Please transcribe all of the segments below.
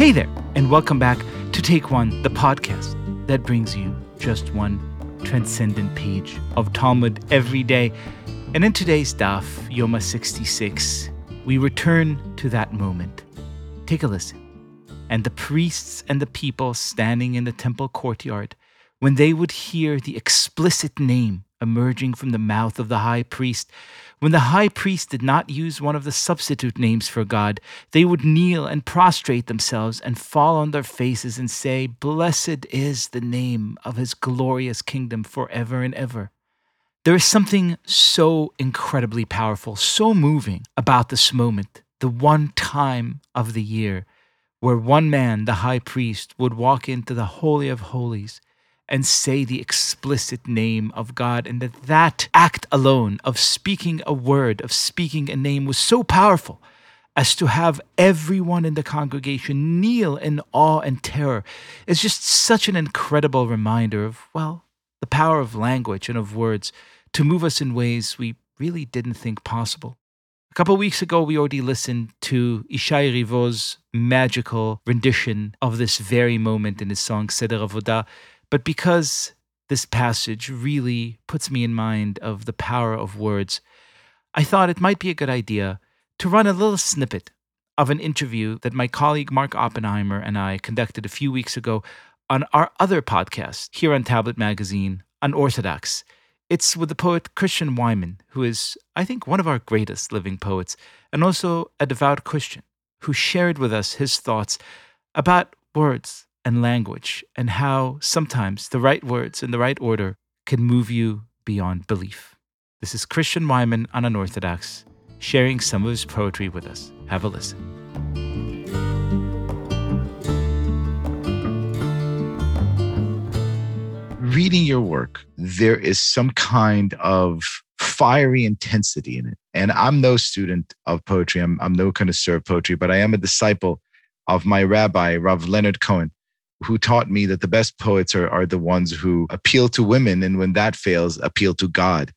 Hey there, and welcome back to Take One, the podcast that brings you just one transcendent page of Talmud every day. And in today's Daf, Yoma 66, we return to that moment. Take a listen. And the priests and the people standing in the temple courtyard, when they would hear the explicit name emerging from the mouth of the high priest. When the high priest did not use one of the substitute names for God, they would kneel and prostrate themselves and fall on their faces and say, Blessed is the name of his glorious kingdom forever and ever. There is something so incredibly powerful, so moving about this moment, the one time of the year where one man, the high priest, would walk into the Holy of Holies and say the explicit name of God, and that that act alone of speaking a word, of speaking a name, was so powerful as to have everyone in the congregation kneel in awe and terror. It's just such an incredible reminder of, well, the power of language and of words to move us in ways we really didn't think possible. A couple of weeks ago, we already listened to Ishay Ribo's magical rendition of this very moment in his song Seder Avodah. But because this passage really puts me in mind of the power of words, I thought it might be a good idea to run a little snippet of an interview that my colleague Mark Oppenheimer and I conducted a few weeks ago on our other podcast here on Tablet Magazine, Unorthodox. It's with the poet Christian Wiman, who is, I think, one of our greatest living poets, and also a devout Christian, who shared with us his thoughts about words and language, and how sometimes the right words in the right order can move you beyond belief. This is Christian Wiman on Unorthodox, sharing some of his poetry with us. Have a listen. Reading your work, there is some kind of fiery intensity in it. And I'm no student of poetry. I'm, I'm no connoisseur of poetry, but I am a disciple of my rabbi, Rav Leonard Cohen, who taught me that the best poets are, are the ones who appeal to women. And when that fails, appeal to God.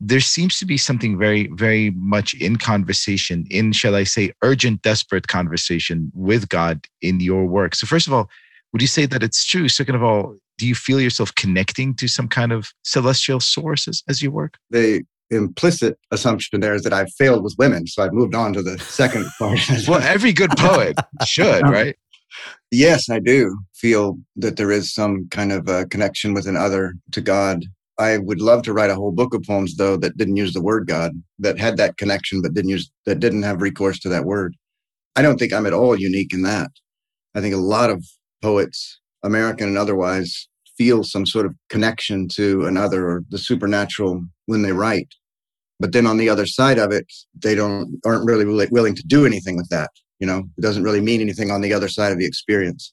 There seems to be something very, very much in conversation, in, shall I say, urgent, desperate conversation with God in your work. So, first of all, would you say that it's true? Second of all, do you feel yourself connecting to some kind of celestial sources as you work? The implicit assumption there is that I've failed with women. So I've moved on to the second part. well, every good poet should, right? Yes, I do feel that there is some kind of a connection with another to God. I would love to write a whole book of poems though that didn't use the word God, that had that connection but didn't use that didn't have recourse to that word. I don't think I'm at all unique in that. I think a lot of poets, American and otherwise, feel some sort of connection to another or the supernatural when they write. But then on the other side of it, they don't aren't really, really willing to do anything with that. You know, it doesn't really mean anything on the other side of the experience.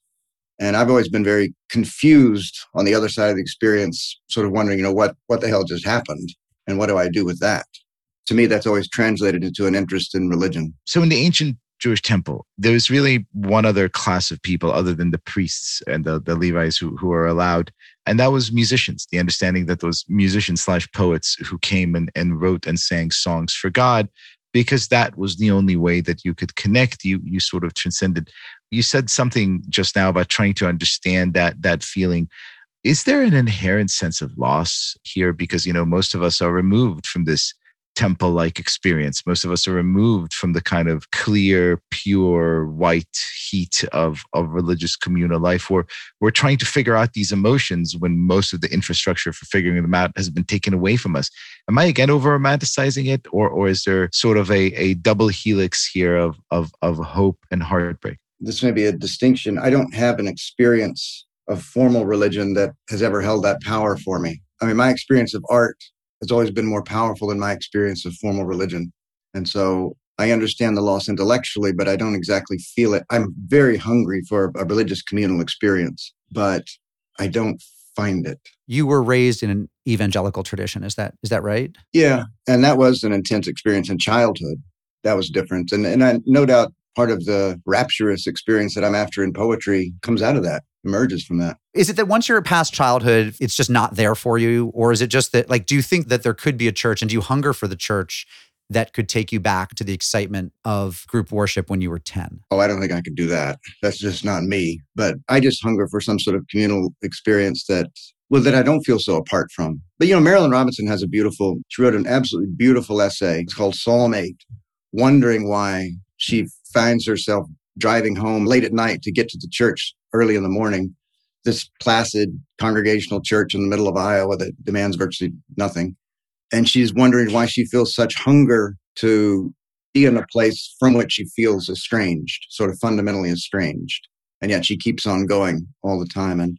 And I've always been very confused on the other side of the experience, sort of wondering, you know, what, what the hell just happened? And what do I do with that? To me, that's always translated into an interest in religion. So in the ancient Jewish temple, there was really one other class of people other than the priests and the, the Levites who, who are allowed. And that was musicians, the understanding that those musicians slash poets who came and, and wrote and sang songs for God because that was the only way that you could connect you you sort of transcended. You said something just now about trying to understand that that feeling. Is there an inherent sense of loss here? Because you know most of us are removed from this temple like experience. Most of us are removed from the kind of clear, pure, white heat of, of religious communal life. We're, we're trying to figure out these emotions when most of the infrastructure for figuring them out has been taken away from us. Am I again over romanticizing it, or, or is there sort of a, a double helix here of, of, of hope and heartbreak? This may be a distinction. I don't have an experience of formal religion that has ever held that power for me. I mean, my experience of art has always been more powerful in my experience of formal religion. And so I understand the loss intellectually, but I don't exactly feel it. I'm very hungry for a religious communal experience, but I don't find it. You were raised in an evangelical tradition, is that is that right? Yeah, and that was an intense experience in childhood. That was different, and and I, no doubt part of the rapturous experience that I'm after in poetry comes out of that emerges from that. Is it that once you're past childhood, it's just not there for you? Or is it just that, like, do you think that there could be a church and do you hunger for the church that could take you back to the excitement of group worship when you were 10? Oh, I don't think I could do that. That's just not me. But I just hunger for some sort of communal experience that well, that I don't feel so apart from. But you know, Marilynne Robinson has a beautiful, she wrote an absolutely beautiful essay. It's called Psalm 8, wondering why she finds herself driving home late at night to get to the church early in the morning. This placid congregational church in the middle of Iowa that demands virtually nothing. And she's wondering why she feels such hunger to be in a place from which she feels estranged, sort of fundamentally estranged. And yet she keeps on going all the time. And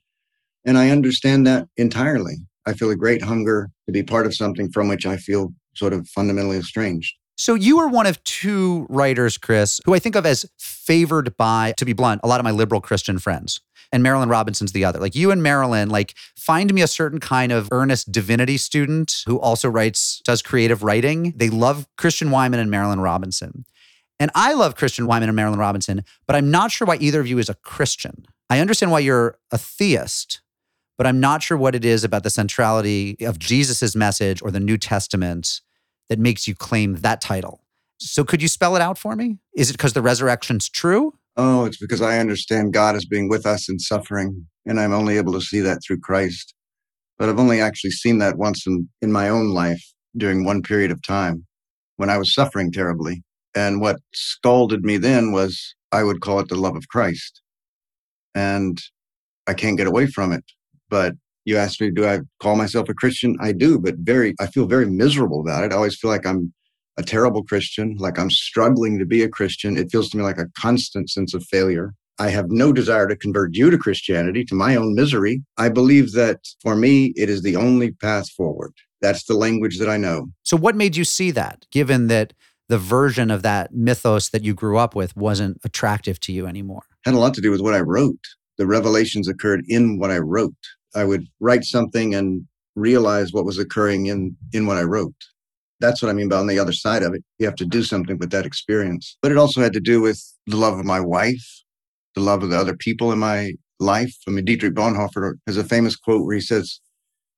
and I understand that entirely. I feel a great hunger to be part of something from which I feel sort of fundamentally estranged. So you are one of two writers, Chris, who I think of as favored by, to be blunt, a lot of my liberal Christian friends. And Marilynne Robinson's the other. Like you and Marilynne, like find me a certain kind of earnest divinity student who also writes, does creative writing. They love Christian Wiman and Marilynne Robinson. And I love Christian Wiman and Marilynne Robinson, but I'm not sure why either of you is a Christian. I understand why you're a theist, but I'm not sure what it is about the centrality of Jesus's message or the New Testament that makes you claim that title. So could you spell it out for me? Is it because the resurrection's true? Oh, it's because I understand God as being with us in suffering, and I'm only able to see that through Christ. But I've only actually seen that once in, in my own life during one period of time when I was suffering terribly. And what scalded me then was I would call it the love of Christ. And I can't get away from it. But you asked me, do I call myself a Christian? I do, but very, I feel very miserable about it. I always feel like I'm a terrible Christian, like I'm struggling to be a Christian. It feels to me like a constant sense of failure. I have no desire to convert you to Christianity, to my own misery. I believe that for me, it is the only path forward. That's the language that I know. So, what made you see that, given that the version of that mythos that you grew up with wasn't attractive to you anymore? Had a lot to do with what I wrote. The revelations occurred in what I wrote. I would write something and realize what was occurring in in what I wrote. That's what I mean by on the other side of it. You have to do something with that experience. But it also had to do with the love of my wife, the love of the other people in my life. I mean, Dietrich Bonhoeffer has a famous quote where he says,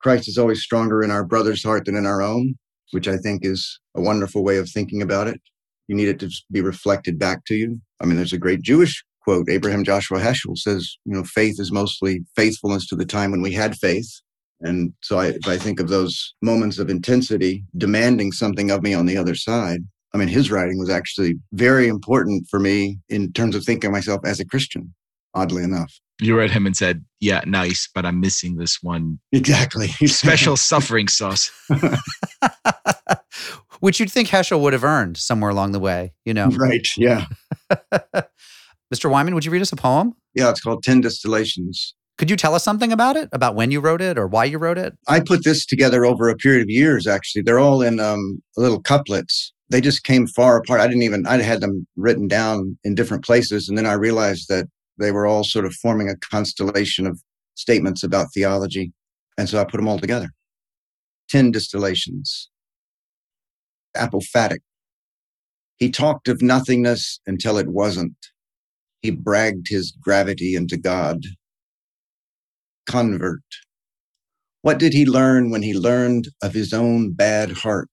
Christ is always stronger in our brother's heart than in our own, which I think is a wonderful way of thinking about it. You need it to be reflected back to you. I mean, there's a great Jewish quote. Abraham Joshua Heschel says, you know, faith is mostly faithfulness to the time when we had faith. And so I, if I think of those moments of intensity demanding something of me on the other side, I mean, his writing was actually very important for me in terms of thinking of myself as a Christian, oddly enough. You read him and said, Yeah, nice, but I'm missing this one Exactly. special suffering sauce. Which you'd think Heschel would have earned somewhere along the way, you know? right. Yeah. Mr. Wiman, would you read us a poem? Yeah. It's called 10 Distillations. Could you tell us something about it, about when you wrote it or why you wrote it? I put this together over a period of years, actually. They're all in um, little couplets. They just came far apart. I didn't even, I had them written down in different places. And then I realized that they were all sort of forming a constellation of statements about theology. And so I put them all together. 10 distillations. Apophatic. He talked of nothingness until it wasn't. He bragged his gravity into God. Convert. What did he learn when he learned of his own bad heart?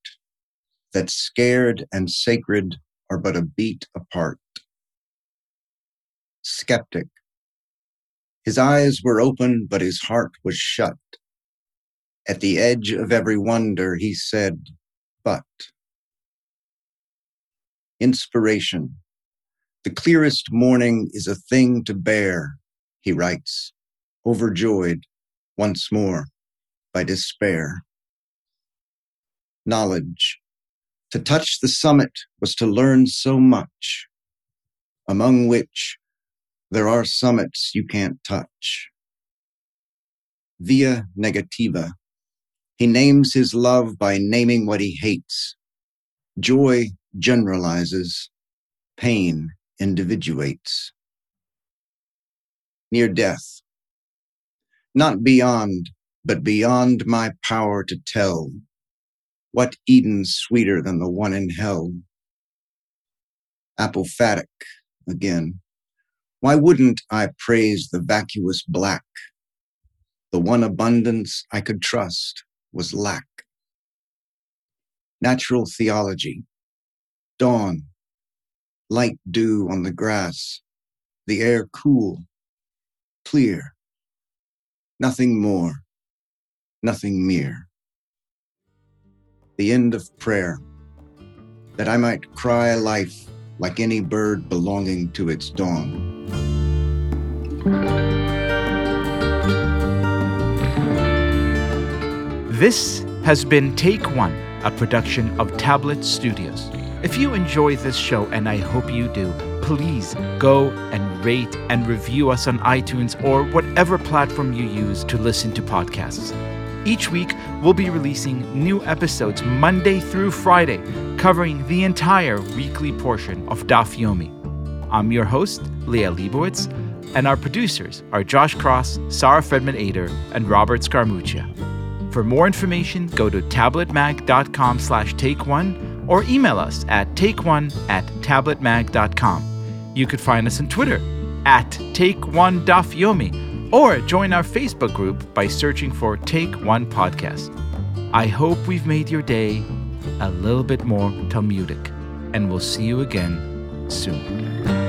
That scared and sacred are but a beat apart. Skeptic. His eyes were open, but his heart was shut. At the edge of every wonder, he said, but. Inspiration. The clearest morning is a thing to bear, he writes, overjoyed once more by despair. Knowledge. To touch the summit was to learn so much, among which there are summits you can't touch. Via negativa. He names his love by naming what he hates. Joy generalizes. Pain individuates. Near death. Not beyond, but beyond my power to tell. What Eden's sweeter than the one in hell? Apophatic again. Why wouldn't I praise the vacuous black? The one abundance I could trust was lack. Natural theology. dawn, light dew on the grass, the air cool, clear, nothing more, nothing mere. The end of prayer, that I might cry life like any bird belonging to its dawn. This has been Take One, a production of Tablet Studios. If you enjoy this show, and I hope you do, please go and rate and review us on iTunes or whatever platform you use to listen to podcasts. Each week, we'll be releasing new episodes Monday through Friday, covering the entire weekly portion of Daf Yomi. I'm your host, Liel Leibovitz, and our producers are Josh Cross, Sarah Fredman Ader, and Robert Scaramuccia. For more information, go to tabletmag.com slash take one or email us at takeone at tabletmag.com. You could find us on Twitter at take1dafyomi or join our Facebook group by searching for Take One Podcast. I hope we've made your day a little bit more Talmudic, and we'll see you again soon.